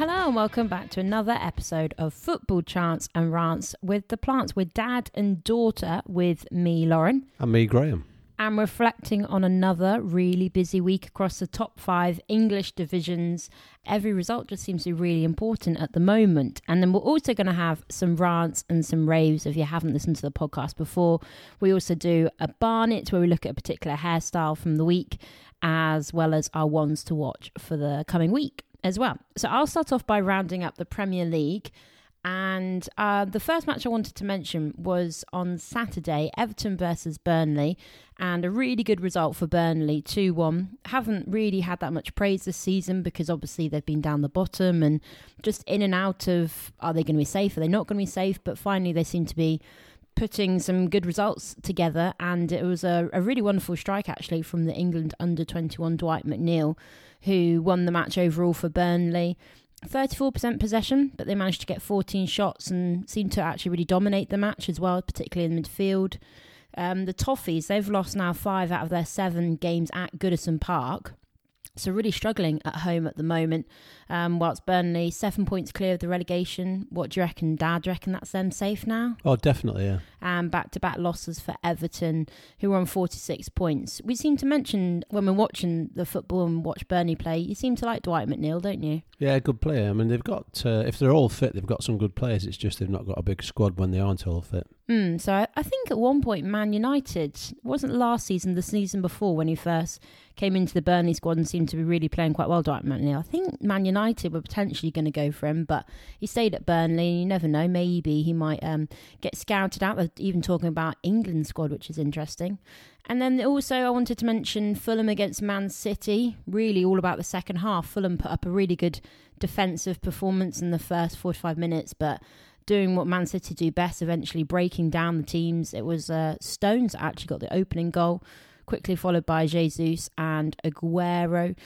Hello and welcome back to another episode of Football Chants and Rants with the Plants, with dad and daughter, with me, Lauren, And me, Graham. and reflecting on another really busy week across the top five English divisions. Every result just seems to be really important at the moment. And then we're also going to have some rants and some raves if you haven't listened to the podcast before. We also do a Barnet where we look at a particular hairstyle from the week, as well as our ones to watch for the coming week as well. So I'll start off by rounding up the Premier League. And uh, the first match I wanted to mention was on Saturday, Everton versus Burnley, and a really good result for Burnley, 2 1. Haven't really had that much praise this season because obviously they've been down the bottom and just in and out of are they going to be safe? Are they not going to be safe? But finally, they seem to be putting some good results together. And it was a, a really wonderful strike actually from the England under 21 Dwight McNeil, who won the match overall for Burnley. 34% possession, but they managed to get 14 shots and seemed to actually really dominate the match as well, particularly in midfield. Um, the Toffees, they've lost now five out of their seven games at Goodison Park. So really struggling at home at the moment. Um, whilst Burnley seven points clear of the relegation. What do you reckon, Dad? Do you reckon that's them safe now? Oh, definitely, yeah. and back to back losses for Everton, who are on 46 points. We seem to mention when we're watching the football and watch Burnley play, you seem to like Dwight McNeil, don't you? Yeah, good player. I mean, they've got, uh, if they're all fit, they've got some good players. It's just they've not got a big squad when they aren't all fit. Mm, so I, I think at one point, Man United, wasn't last season, the season before when he first came into the Burnley squad and seemed to be really playing quite well, McNeil. I think Man United were potentially going to go for him, but he stayed at Burnley. You never know, maybe he might um, get scouted out. They're even talking about England squad, which is interesting. And then also, I wanted to mention Fulham against Man City. Really, all about the second half. Fulham put up a really good defensive performance in the first 45 minutes, but doing what Man City do best, eventually breaking down the teams. It was uh, Stones actually got the opening goal, quickly followed by Jesus and Aguero.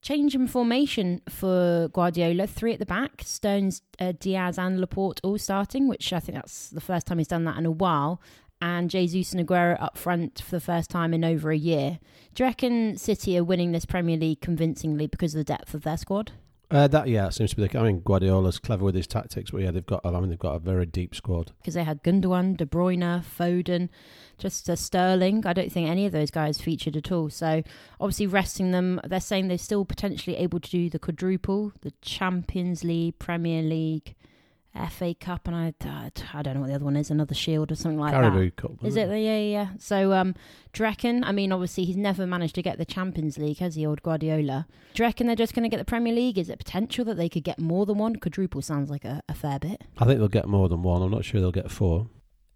Change in formation for Guardiola, three at the back, Stones, uh, Dias, and Laporte all starting, which I think that's the first time he's done that in a while. And Jesus and Aguero up front for the first time in over a year. Do you reckon City are winning this Premier League convincingly because of the depth of their squad? Uh, that yeah, it seems to be. The, I mean, Guardiola's clever with his tactics, but yeah, they've got. I mean, they've got a very deep squad. because they had Gundogan, De Bruyne, Foden, just uh, Sterling. I don't think any of those guys featured at all. So obviously resting them, they're saying they're still potentially able to do the quadruple, the Champions League, Premier League, FA Cup, and I, I don't know what the other one is, another Shield or something like that. Carabao Cup. Is wasn't it? Yeah, yeah, yeah. So, um, reckon? I mean, obviously, he's never managed to get the Champions League, has he, old Guardiola? Reckon they're just going to get the Premier League? Is it potential that they could get more than one? Quadruple sounds like a, a fair bit. I think they'll get more than one. I'm not sure they'll get four.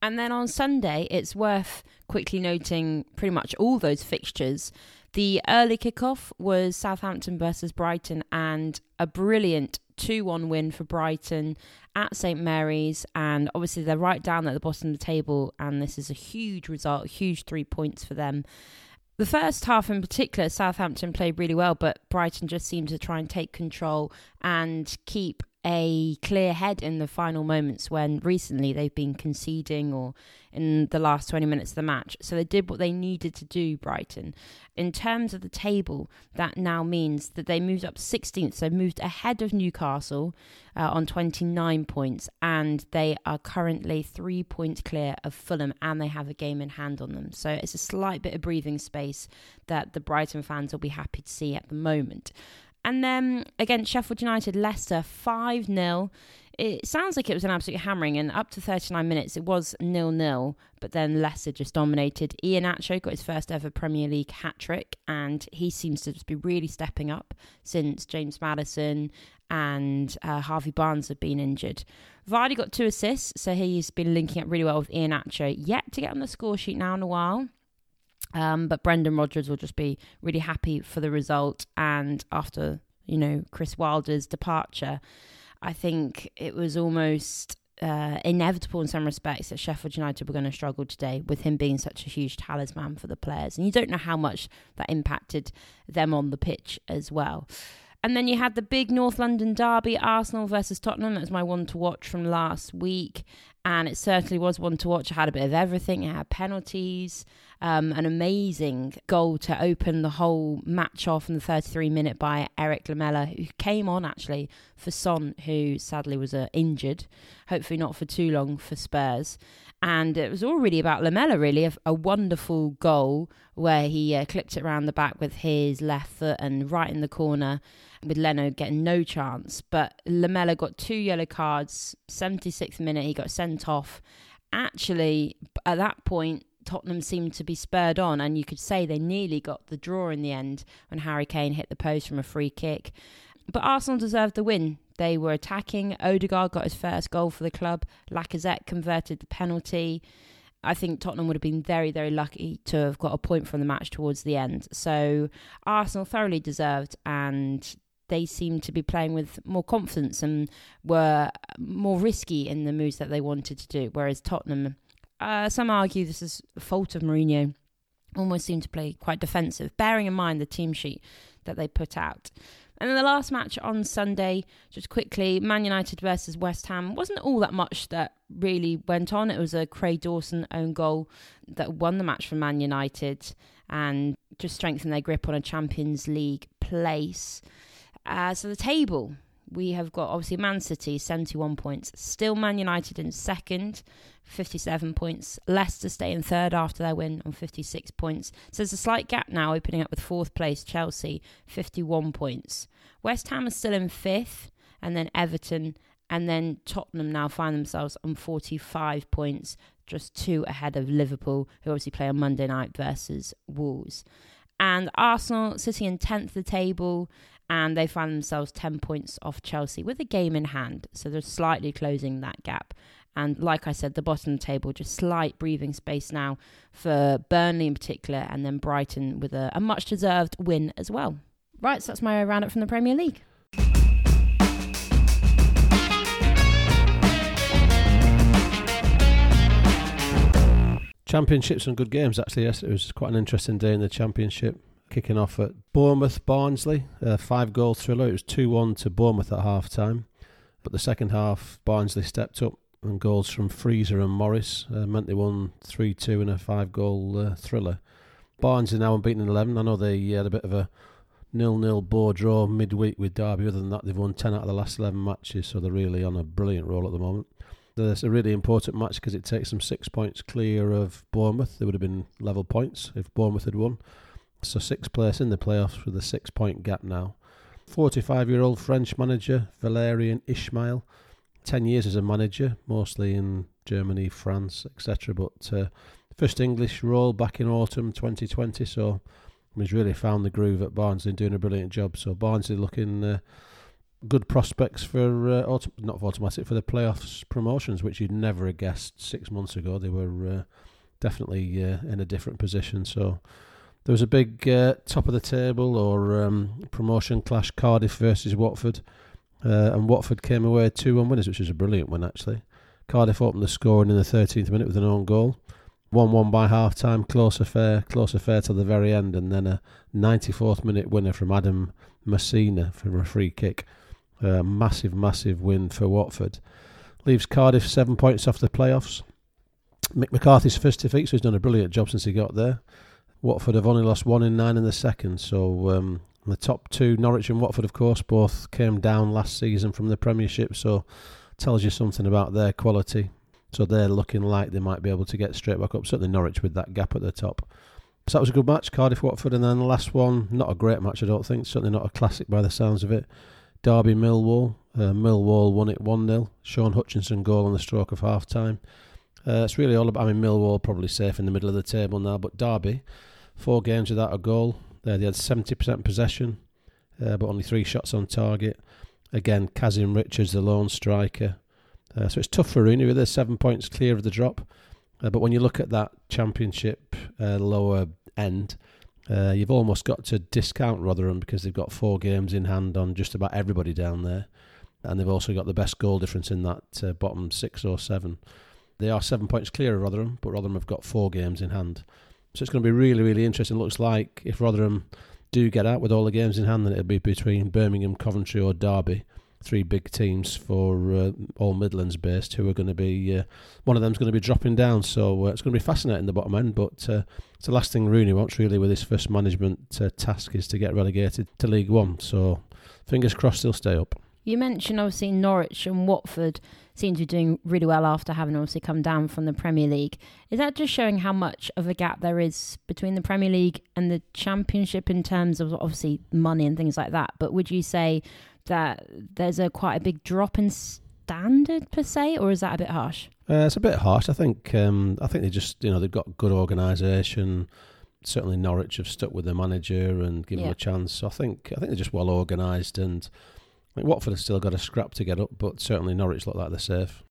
And then on Sunday, it's worth quickly noting pretty much all those fixtures. The early kickoff was Southampton versus Brighton, and a brilliant 2 1 win for Brighton at St Mary's. And obviously, they're right down at the bottom of the table, and this is a huge result, huge three points for them. The first half in particular, Southampton played really well, but Brighton just seemed to try and take control and keep a clear head in the final moments when recently they've been conceding or in the last 20 minutes of the match. So they did what they needed to do, Brighton. In terms of the table, that now means that they moved up 16th, so moved ahead of Newcastle uh, on 29 points, and they are currently three points clear of Fulham, and they have a game in hand on them. So it's a slight bit of breathing space that the Brighton fans will be happy to see at the moment. And then against Sheffield United, Leicester 5 0. It sounds like it was an absolute hammering, and up to 39 minutes it was nil nil. But then Leicester just dominated. Iheanacho got his first ever Premier League hat trick, and he seems to just be really stepping up since James Maddison and uh, Harvey Barnes have been injured. Vardy got two assists, so he's been linking up really well with Iheanacho. Yet to get on the score sheet now in a while. Um, but Brendan Rodgers will just be really happy for the result. And after, you know, Chris Wilder's departure, I think it was almost uh, inevitable in some respects that Sheffield United were going to struggle today with him being such a huge talisman for the players. And you don't know how much that impacted them on the pitch as well. And then you had the big North London derby, Arsenal versus Tottenham. That was my one to watch from last week. And it certainly was one to watch. I had a bit of everything. It had penalties, um, an amazing goal to open the whole match off in the 33 minute by Eric Lamela, who came on actually for Son, who sadly was uh, injured. Hopefully not for too long for Spurs. And it was all really about Lamela, really, a, a wonderful goal where he uh, clipped it around the back with his left foot and right in the corner with Leno getting no chance. But Lamela got two yellow cards, 76th minute, he got sent off. Actually, at that point, Tottenham seemed to be spurred on, and you could say they nearly got the draw in the end when Harry Kane hit the post from a free kick. But Arsenal deserved the win. They were attacking. Odegaard got his first goal for the club. Lacazette converted the penalty. I think Tottenham would have been very, very lucky to have got a point from the match towards the end. So Arsenal thoroughly deserved, and they seemed to be playing with more confidence and were more risky in the moves that they wanted to do. Whereas Tottenham, uh, some argue this is a fault of Mourinho, almost seemed to play quite defensive, bearing in mind the team sheet that they put out. And then the last match on Sunday, just quickly, Man United versus West Ham. Wasn't all that much that really went on. It was a Craig Dawson own goal that won the match for Man United and just strengthened their grip on a Champions League place. Uh, so the table, we have got obviously Man City, 71 points. Still Man United in second, 57 points. Leicester stay in third after their win on 56 points. So there's a slight gap now opening up with fourth place, Chelsea, 51 points. West Ham is still in fifth, and then Everton, and then Tottenham now find themselves on 45 points, just two ahead of Liverpool, who obviously play on Monday night versus Wolves. And Arsenal sitting in 10th the table, and they find themselves 10 points off Chelsea with a game in hand. So they're slightly closing that gap. And like I said, the bottom table, just slight breathing space now for Burnley in particular, and then Brighton with a, a much deserved win as well. Right, so that's my roundup from the Premier League. Championships and good games actually. Yes, it was quite an interesting day in the Championship kicking off at Bournemouth Barnsley, a five goal thriller. It was 2 1 to Bournemouth at half time. But the second half, Barnsley stepped up and goals from Frieser and Morris uh, meant they won 3 2 in a five goal uh, thriller. Barnes is now unbeaten in 11. I know they had a bit of a nil nil bore draw midweek with Derby. Other than that, they've won 10 out of the last 11 matches, so they're really on a brilliant roll at the moment. It's a really important match because it takes them six points clear of Bournemouth. They would have been level points if Bournemouth had won. So sixth place in the playoffs with a six point gap now. 45 year old French manager Valérien Ismaël. 10 years as a manager, mostly in Germany, France, etc. But uh, first English role back in autumn 2020. So he's really found the groove at Barnsley and doing a brilliant job. So Barnes Barnsley looking uh, good prospects for uh, autom- not for automatic for the playoffs promotions, which you'd never have guessed six months ago. They were uh, definitely uh, in a different position. So there was a big uh, top of the table or um, promotion clash: Cardiff versus Watford, uh, and Watford came away two-one winners, which was a brilliant win actually. Cardiff opened the scoring in the 13th minute with an own goal. 1-1 by half time, close affair, close affair to the very end, and then a 94th minute winner from Adam Masina for a free kick. A massive, massive win for Watford. Leaves Cardiff seven points off the playoffs. Mick McCarthy's first defeat, so he's done a brilliant job since he got there. Watford have only lost one in nine in the second. So um, the top two, Norwich and Watford, of course, both came down last season from the Premiership. So tells you something about their quality. So they're looking like they might be able to get straight back up. Certainly Norwich with that gap at the top. So that was a good match, Cardiff Watford, and then the last one, not a great match, I don't think. Certainly not a classic by the sounds of it. Derby Millwall. Uh, Millwall won it 1 0. Shaun Hutchinson goal on the stroke of half time. Uh, it's really all about. I mean, Millwall probably safe in the middle of the table now, but Derby Four games without a goal. There they had 70% possession, uh, but only three shots on target. Again, Kazim Richards, the lone striker. Uh, so it's tough for Rooney with seven points clear of the drop. Uh, but when you look at that championship uh, lower end, uh, you've almost got to discount Rotherham because they've got four games in hand on just about everybody down there. And they've also got the best goal difference in that uh, bottom six or seven. They are seven points clear of Rotherham, but Rotherham have got four games in hand. So it's going to be really, really interesting. Looks like if Rotherham do get out with all the games in hand, then it'll be between Birmingham, Coventry, or Derby. Three big teams for uh, all Midlands based who are going to be. Uh, one of them's going to be dropping down, so uh, it's going to be fascinating the bottom end. But uh, it's the last thing Rooney wants really with his first management uh, task is to get relegated to League One. So fingers crossed he'll stay up. You mentioned obviously Norwich and Watford seem to be doing really well after having obviously come down from the Premier League. Is that just showing how much of a gap there is between the Premier League and the Championship in terms of obviously money and things like that? But would you say that there's a quite a big drop in standard per se, or is that a bit harsh? Uh, it's a bit harsh. I think. Um, I think they just you know they've got good organisation. Certainly, Norwich have stuck with the manager and given Yeah. him a chance. So I think I think they're just well organised and. Think Watford have still got a scrap to get up, but certainly Norwich look like they're safe.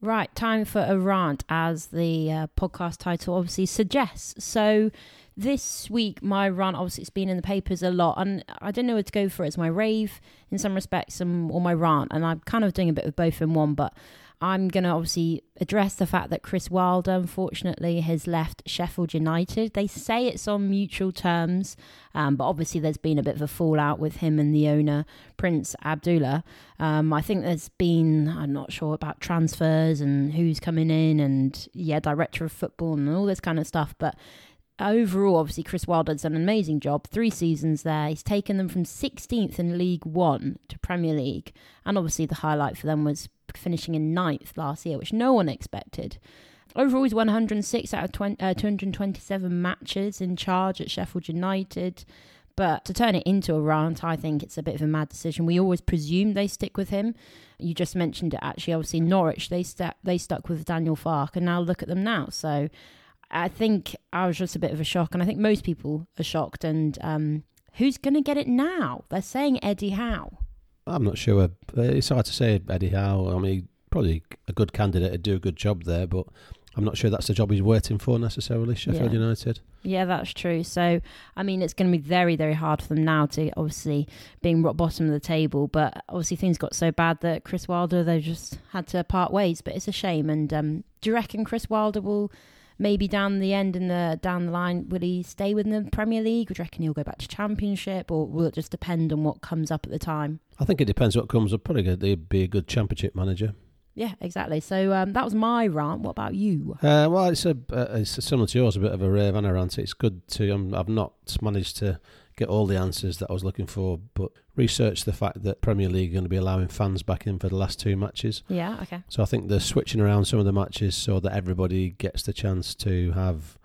Right, time for a rant, as the uh, podcast title obviously suggests. So, this week, my rant obviously it's been in the papers a lot, and I don't know where to go for it. It's my rave in some respects, and, or my rant, and I'm kind of doing a bit of both in one. But I'm going to obviously address the fact that Chris Wilder, unfortunately, has left Sheffield United. They say it's on mutual terms, um, but obviously there's been a bit of a fallout with him and the owner, Prince Abdullah. Um, I think there's been, I'm not sure about transfers and who's coming in, and yeah, director of football and all this kind of stuff. But overall, obviously, Chris Wilder's done an amazing job. Three seasons there. He's taken them from 16th in League One to Premier League. And obviously, the highlight for them was finishing in ninth last year, which no one expected. Overall, he's won 106 out of 20, uh, 227 matches in charge at Sheffield United. But to turn it into a rant, I think it's a bit of a mad decision. We always presume they stick with him. You just mentioned it actually. Obviously, Norwich they stu- they stuck with Daniel Farke, and now look at them now. So I think I was just a bit of a shock, and I think most people are shocked. And um, who's going to get it now? They're saying Eddie Howe. I'm not sure. Uh, It's hard to say Eddie Howe. I mean, probably a good candidate to do a good job there, but I'm not sure that's the job he's waiting for necessarily. Sheffield Yeah. United. Yeah, that's true. So, I mean, it's going to be very, very hard for them now to obviously being rock bottom of the table. But obviously, things got so bad that Chris Wilder they just had to part ways. But it's a shame. And um, do you reckon Chris Wilder will maybe down the end and the down the line will he stay within the Premier League? Do you reckon he'll go back to Championship, or will it just depend on what comes up at the time? I think it depends what comes up. Probably good- he'd be a good championship manager. Yeah, exactly. So um, that was my rant. What about you? Uh, well, it's a uh, it's similar to yours, a bit of a rave and a rant. It's good to. Um, I've not managed to get all the answers that I was looking for, but research the fact that Premier League are going to be allowing fans back in for the last two matches. Yeah. Okay. So I think they're switching around some of the matches so that everybody gets the chance to have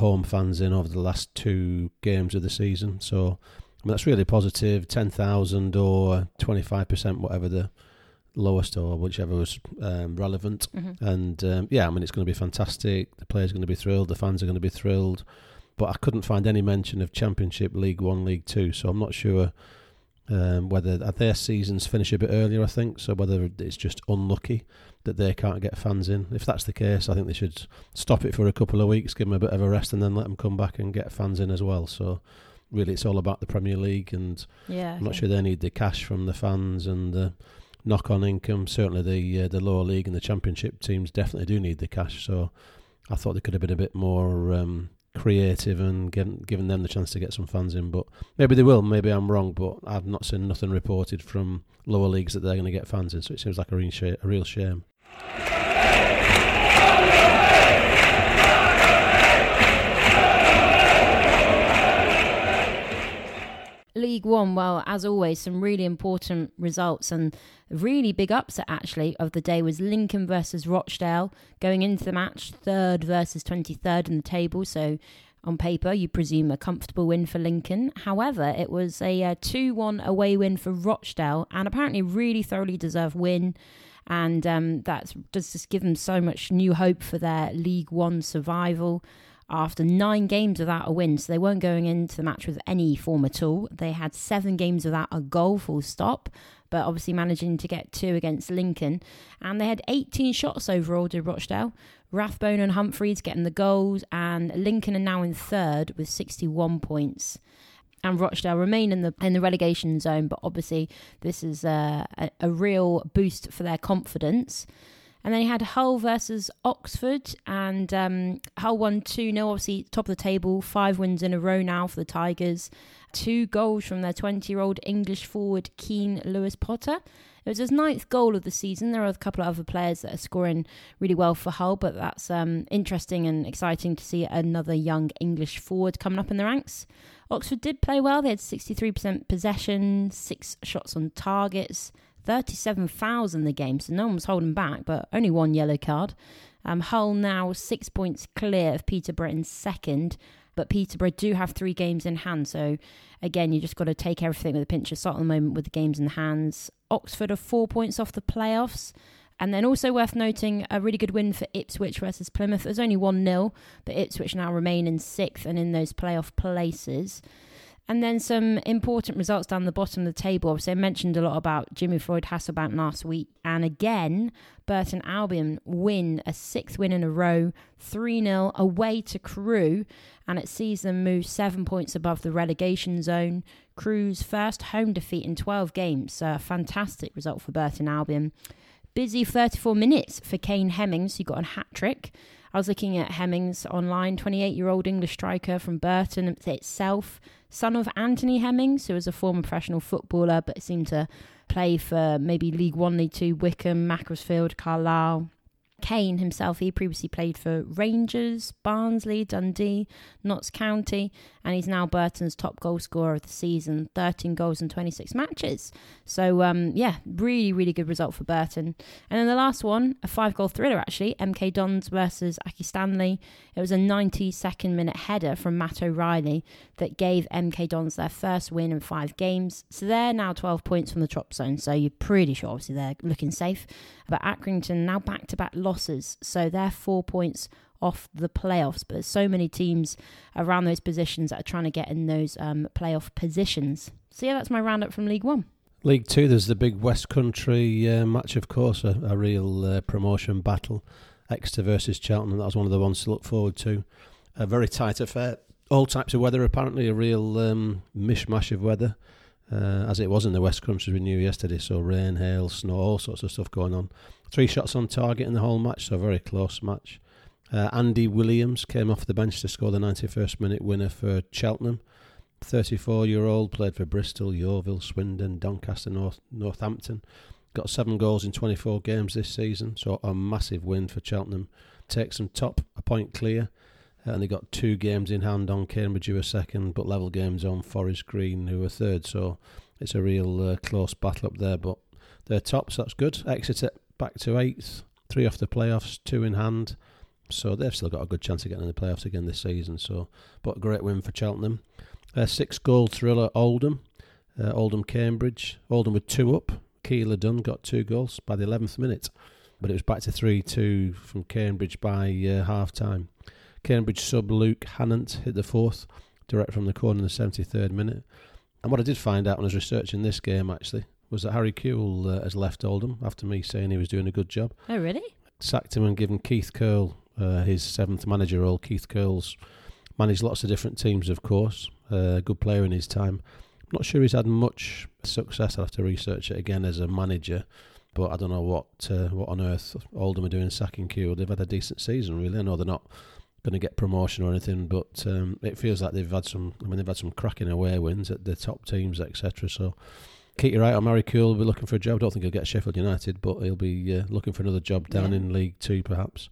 home fans in over the last two games of the season. So I mean, that's really positive. Ten thousand or twenty five percent, whatever the lowest or whichever was um, relevant. hmm And um, yeah, I mean, it's going to be fantastic. The players are going to be thrilled. The fans are going to be thrilled. But I couldn't find any mention of Championship, League One, League Two. So I'm not sure um, whether their seasons finish a bit earlier. I think so. Whether it's just unlucky that they can't get fans in. If that's the case, I think they should stop it for a couple of weeks, give them a bit of a rest, and then let them come back and get fans in as well. So really, it's all about the Premier League, and Yeah. I'm not sure they need the cash from the fans and the knock-on income. Certainly, the uh, the lower league and the Championship teams definitely do need the cash. So, I thought they could have been a bit more um, creative and given them the chance to get some fans in. But maybe they will. Maybe I'm wrong. But I've not seen nothing reported from lower leagues that they're going to get fans in. So it seems like a real, a real shame. League One, well, as always, some really important results and really big upset actually of the day was Lincoln versus Rochdale going into the match, third versus 23rd in the table. So on paper, you presume a comfortable win for Lincoln. However, it was a 2 1 away win for Rochdale and apparently really thoroughly deserved win. And um, that's does just give them so much new hope for their League One survival after nine games without a win. So they weren't going into the match with any form at all. They had seven games without a goal, full stop, but obviously managing to get two against Lincoln. And they had 18 shots overall, did Rochdale. Rathbone and Humphreys getting the goals, and Lincoln are now in third with 61 points. And Rochdale remain in the in the relegation zone, but obviously this is a, a, a real boost for their confidence. And then you had Hull versus Oxford, and um, Hull won 2 0, obviously, top of the table, five wins in a row now for the Tigers. Two goals from their 20 year old English forward, Keane Lewis Potter. It was his ninth goal of the season. There are a couple of other players that are scoring really well for Hull, but that's um, interesting and exciting to see another young English forward coming up in the ranks. Oxford did play well. They had 63% possession, six shots on targets, 37 fouls in the game, so no one was holding back, but only one yellow card. Um, Hull now six points clear of Peterborough in second, but Peterborough do have three games in hand. So again, you just got to take everything with a pinch of salt at the moment with the games in the hands. Oxford are four points off the playoffs. And then also worth noting a really good win for Ipswich versus Plymouth. Was only 1 0, but Ipswich now remain in sixth and in those playoff places. And then some important results down the bottom of the table. Obviously, I mentioned a lot about Jimmy Floyd Hasselbaink last week. And again, Burton Albion win a sixth win in a row, 3 0 away to Crewe. And it sees them move seven points above the relegation zone. Crewe's first home defeat in 12 games. A fantastic result for Burton Albion. Busy 34 minutes for Kane Hemmings, who got a hat trick. I was looking at Hemmings online, 28 year old English striker from Burton itself, son of Anthony Hemmings, who was a former professional footballer but seemed to play for maybe League One, League Two, Wycombe, Macclesfield, Carlisle, Kane himself, he previously played for Rangers, Barnsley, Dundee, Notts County, and he's now Burton's top goal scorer of the season 13 goals in 26 matches. So, um, yeah, really, really good result for Burton. And then the last one, a five goal thriller actually MK Dons versus Accy Stanley. It was a 92nd minute header from Matt O'Riley that gave MK Dons their first win in five games. So they're now 12 points from the top zone. So you're pretty sure, obviously, they're looking safe. But Accrington now back to back losses, so they're four points off the playoffs. But there's so many teams around those positions that are trying to get in those um, playoff positions. So yeah, that's my roundup from League One. League Two, there's the big West Country uh, match, of course, a, a real uh, promotion battle. Exeter versus Cheltenham, that was one of the ones to look forward to. A very tight affair. All types of weather, apparently, a real um, mishmash of weather uh, as it was in the West Country we knew yesterday. So rain, hail, snow, all sorts of stuff going on. Three shots on target in the whole match, so very close match. Uh, Andy Williams came off the bench to score the 91st minute winner for Cheltenham. 34 year old, played for Bristol, Yeovil, Swindon, Doncaster, North, Northampton. Got seven goals in 24 games this season, so a massive win for Cheltenham. Takes them top, a point clear and they got two games in hand on Cambridge, who were second, but level games on Forest Green, who were third. So it's a real uh, close battle up there. But they're tops, that's good. Exeter back to eighth, three off the playoffs, two in hand. So they've still got a good chance of getting in the playoffs again this season. So, but a great win for Cheltenham. Uh, six goal thriller Oldham, uh, Oldham Cambridge. Oldham with two up. Keillor-Dunn got two goals by the 11th minute, but it was back to 3 2 from Cambridge by uh, half time. Cambridge sub Luke Hannant hit the fourth, direct from the corner in the 73rd minute. And what I did find out when I was researching this game actually was that Harry Kewell uh, has left Oldham after me saying he was doing a good job. Oh, really? Sacked him and given Keith Curle uh, his seventh manager role. Keith Curle's managed lots of different teams, of course. A uh, good player in his time. I'm not sure he's had much success. I'll have to research it again as a manager. But I don't know what uh, what on earth Oldham are doing sacking Kewell. They've had a decent season, really. I know they're not going to get promotion or anything, but um, it feels like they've had some. I mean, they've had some cracking away wins at the top teams, etc. So keep your eye on Harry Kewell. Will be looking for a job. I don't think he'll get Sheffield United, but he'll be uh, looking for another job down yeah. in League Two, perhaps.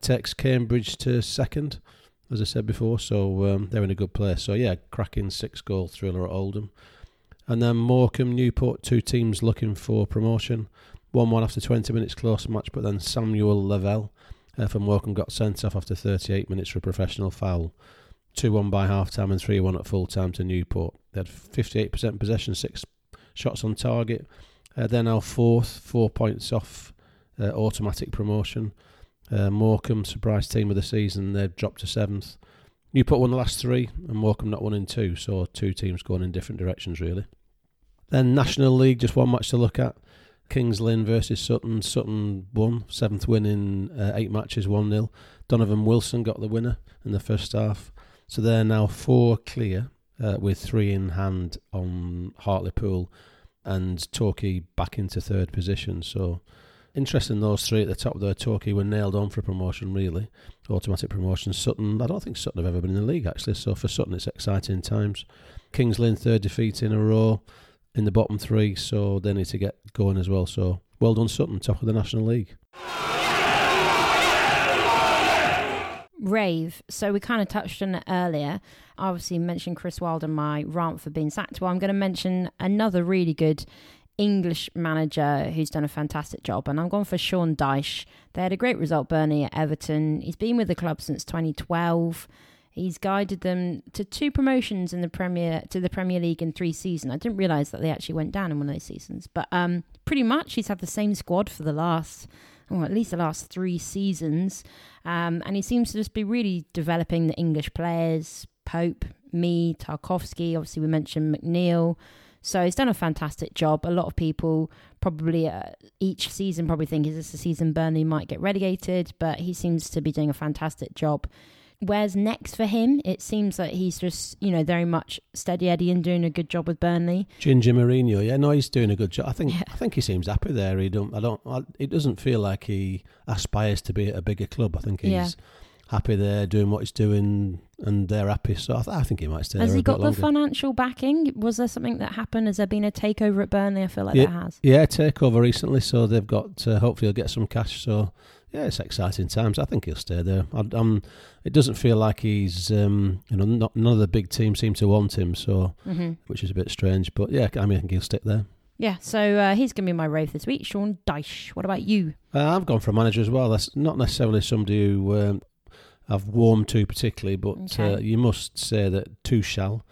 Takes Cambridge to second, as I said before, so um, they're in a good place. So yeah, cracking six goal thriller at Oldham, and then Morecambe, Newport, two teams looking for promotion. One one after 20 minutes close match, but then Samuel Lavelle uh, from Morecambe got sent off after 38 minutes for a professional foul. 2 1 by half time and 3 1 at full time to Newport. They had 58% possession, 6 shots on target. Uh, they're now fourth, 4 points off uh, automatic promotion. Uh, Morecambe, surprise team of the season, they've dropped to 7th. Newport won the last three, and Morecambe not one in two, so two teams going in different directions, really. Then National League, just one match to look at. Kings Lynn versus Sutton. Sutton won, seventh win in uh, eight matches, 1 0. Donovan Wilson got the winner in the first half. So they're now four clear uh, with three in hand on Hartlepool and Torquay back into third position. So Interesting, those three at the top there, Torquay were nailed on for promotion, really. Automatic promotion. Sutton, I don't think Sutton have ever been in the league, actually, so for Sutton it's exciting times. Kings Lynn, third defeat in a row in the bottom three, so they need to get going as well. So well done, Sutton, top of the National League. Rave. So we kind of touched on it earlier. I obviously mentioned Chris Wilder, my rant for being sacked. Well, I'm going to mention another really good English manager who's done a fantastic job, and I'm going for Sean Dyche. They had a great result, Burnley at Everton. He's been with the club since 2012. He's guided them to two promotions in the Premier to the Premier League in three seasons. I didn't realise that they actually went down in one of those seasons, but um, pretty much he's had the same squad for the last, or at least the last three seasons, um, and he seems to just be really developing the English players. Pope, Mee, Tarkowski. Obviously, we mentioned McNeil. So he's done a fantastic job. A lot of people probably uh, each season probably think is this a season Burnley might get relegated, but he seems to be doing a fantastic job. Where's next for him? It seems like he's just, you know, very much steady Eddie and doing a good job with Burnley. Ginger Mourinho, yeah, no, he's doing a good job. I think, yeah. I think he seems happy there. He don't, I don't, I, it doesn't feel like he aspires to be at a bigger club. I think he's yeah. happy there, doing what he's doing, and they're happy. So I, th- I think he might stay. Has he got the longer. financial backing? Was there something that happened? Has there been a takeover at Burnley? I feel like yeah, there has. Yeah, takeover recently. So they've got. Uh, hopefully, he'll get some cash. So yeah, it's exciting times. I think he'll stay there. I, um, it doesn't feel like he's, um, you know, not, none of the big teams seem to want him, so mm-hmm. which is a bit strange. But yeah, I mean, I think he'll stick there. Yeah, so uh, he's going to be my rave this week. Sean Dyche. What about you? Uh, I've gone for a manager as well. That's not necessarily somebody who um, I've warmed to particularly, but okay. uh, you must say that Tuchel,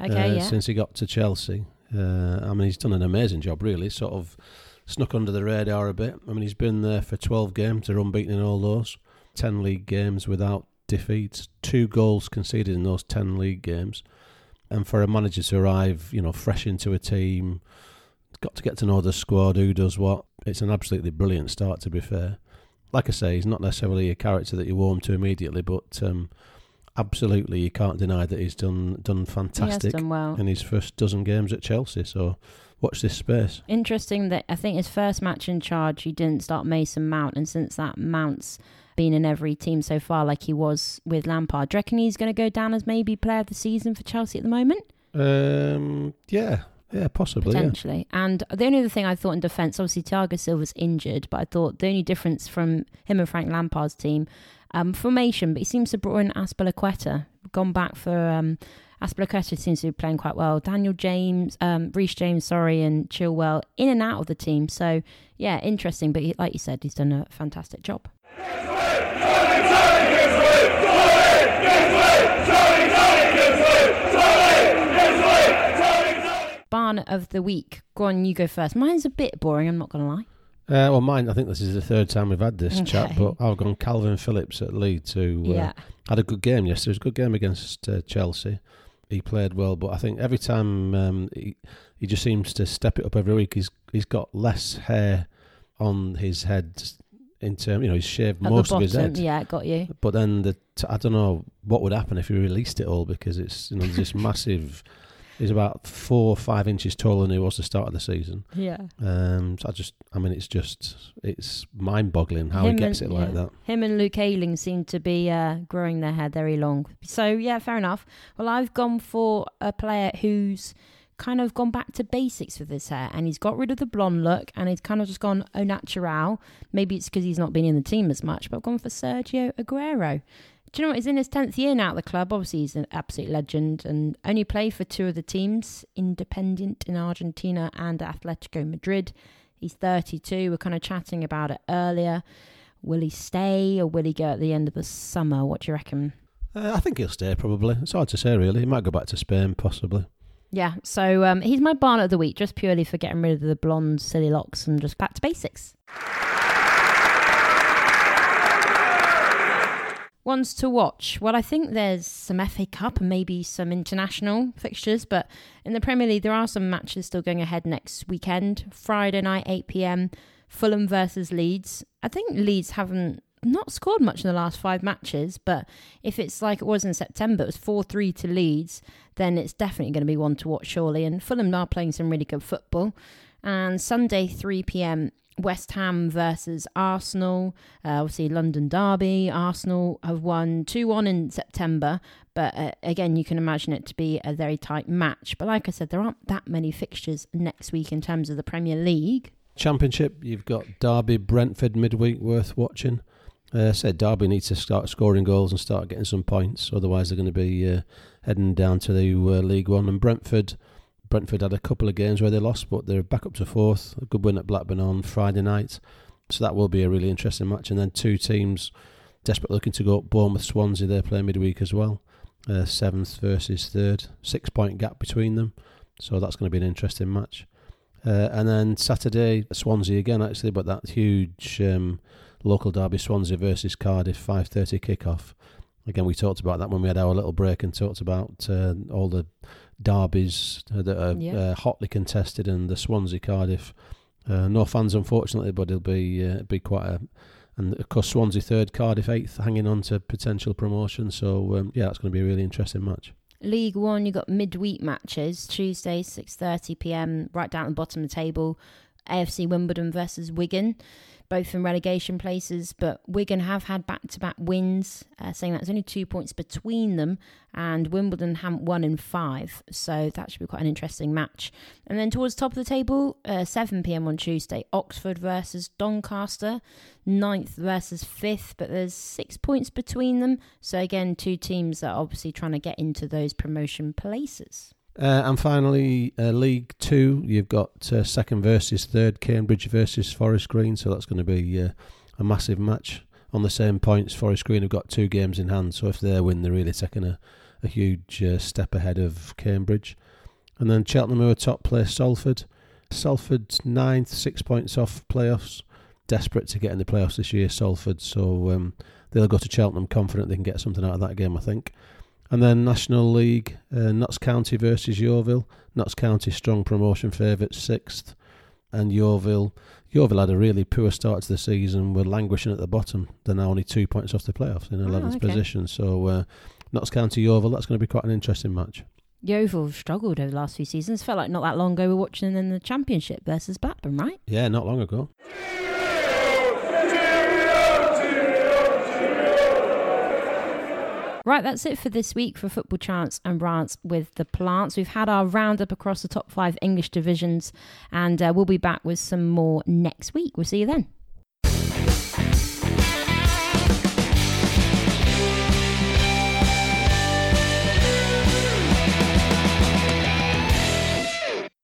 okay, uh, yeah. since he got to Chelsea, uh, I mean, he's done an amazing job, really. Sort of snuck under the radar a bit. I mean, he's been there for 12 games, they're unbeaten in all those. 10 league games without defeats, two goals conceded in those 10 league games. And for a manager to arrive, you know, fresh into a team, got to get to know the squad, who does what. It's an absolutely brilliant start, to be fair. Like I say, he's not necessarily a character that you warm to immediately, but um, absolutely you can't deny that he's done done fantastic done well. in his first dozen games at Chelsea. So watch this space. Interesting that I think his first match in charge, he didn't start Mason Mount, and since that, Mount's been in every team so far, like he was with Lampard. Do you reckon he's going to go down as maybe player of the season for Chelsea at the moment? Um, yeah, yeah, possibly. Potentially. Yeah. And the only other thing I thought in defence, obviously Thiago Silva's injured, but I thought the only difference from him and Frank Lampard's team, um, formation, but he seems to have brought in Azpilicueta, gone back for um, Azpilicueta seems to be playing quite well. Daniel James, um, Reece James, sorry, and Chilwell in and out of the team. So yeah, interesting. But he, like you said, he's done a fantastic job. Barn of the week. Go on, you go first. Mine's a bit boring. I'm not going to lie. Uh, well, mine. I think this is the third time we've had this Okay. chat, but I've gone Kalvin Phillips at Leeds, who uh, Yeah. had a good game yesterday. It was a good game against uh, Chelsea. He played well, but I think every time um, he he just seems to step it up every week. He's he's got less hair on his head in term. You know, he's shaved At most the of his head. yeah, got you. But then the t- I don't know what would happen if he released it all because it's you know this massive. He's about four or five inches taller than he was at the start of the season. Yeah. Um, so I just, I mean, it's just, it's mind-boggling how he gets and- it like yeah. that. Him and Luke Ayling seem to be uh, growing their hair very long. So, yeah, fair enough. Well, I've gone for a player who's kind of gone back to basics with his hair and he's got rid of the blonde look and he's kind of just gone au natural. Maybe it's because he's not been in the team as much, but I've gone for Sergio Aguero. Do you know what? He's in his 10th year now at the club. Obviously, he's an absolute legend and only played for two of the teams, Independiente in Argentina and Atletico Madrid. He's 32. We're kind of chatting about it earlier. Will he stay or will he go at the end of the summer? What do you reckon? Uh, I think he'll stay probably. It's hard to say really. He might go back to Spain possibly. Yeah, so um, he's my barn of the week just purely for getting rid of the blonde, silly locks and just back to basics. Ones to watch. Well, I think there's some FA Cup and maybe some international fixtures, but in the Premier League, there are some matches still going ahead next weekend. Friday night, 8 pm, Fulham versus Leeds. I think Leeds haven't not scored much in the last five matches, but if it's like it was in September, it was 4 3 to Leeds, then it's definitely going to be one to watch, surely. And Fulham are playing some really good football. And Sunday, 3 pm, West Ham versus Arsenal. Uh, obviously, London Derby. Arsenal have won 2 1 in September, but uh, again, you can imagine it to be a very tight match. But like I said, there aren't that many fixtures next week in terms of the Premier League. Championship, you've got Derby, Brentford midweek worth watching. Uh, said Derby needs to start scoring goals and start getting some points, otherwise they're going to be uh, heading down to the uh, League One. And Brentford, Brentford had a couple of games where they lost, but they're back up to fourth. A good win at Blackburn on Friday night, so that will be a really interesting match. And then two teams desperately looking to go up. Bournemouth, Swansea, they play midweek as well. Uh, seventh versus third, six point gap between them, so that's going to be an interesting match. Uh, and then Saturday, Swansea again actually, but that huge um, local derby, Swansea versus Cardiff, five thirty kickoff. Again, we talked about that when we had our little break and talked about uh, all the derbies that are yeah. uh, hotly contested and the Swansea Cardiff. Uh, no fans, unfortunately, but it'll be uh, be quite a. And of course, Swansea third, Cardiff eighth, hanging on to potential promotion. So um, yeah, it's going to be a really interesting match. League One, you've got midweek matches Tuesday, six thirty p.m. Right down at the bottom of the table. AFC Wimbledon versus Wigan both in relegation places, but Wigan have had back to back wins, uh, saying there's only two points between them, and Wimbledon haven't won in five, so that should be quite an interesting match. And then towards the top of the table, uh, 7 pm on Tuesday, Oxford versus Doncaster, ninth versus fifth, but there's six points between them, so again, two teams that are obviously trying to get into those promotion places. Uh, and finally, uh, League Two, you've got uh, second versus third, Cambridge versus Forest Green. So that's going to be uh, a massive match on the same points. Forest Green have got two games in hand, so if they win, they're really taking a, a huge uh, step ahead of Cambridge. And then Cheltenham, who are top place, Salford. Salford's ninth, six points off playoffs. Desperate to get in the playoffs this year, Salford. So um, they'll go to Cheltenham confident they can get something out of that game, I think. And then National League, uh, Notts County versus Yeovil. Notts County strong promotion favourites, sixth. And Yeovil, Yeovil had a really poor start to the season. Were languishing at the bottom. They're now only two points off the playoffs in 11th oh, okay. position. So uh, Notts County Yeovil, that's going to be quite an interesting match. Yeovil struggled over the last few seasons. Felt like not that long ago we were watching them in the Championship versus Blackburn, right? Yeah, not long ago. Right, that's it for this week for Football Chants and Rants with the Plants. We've had our roundup across the top five English divisions, and uh, we'll be back with some more next week. We'll see you then.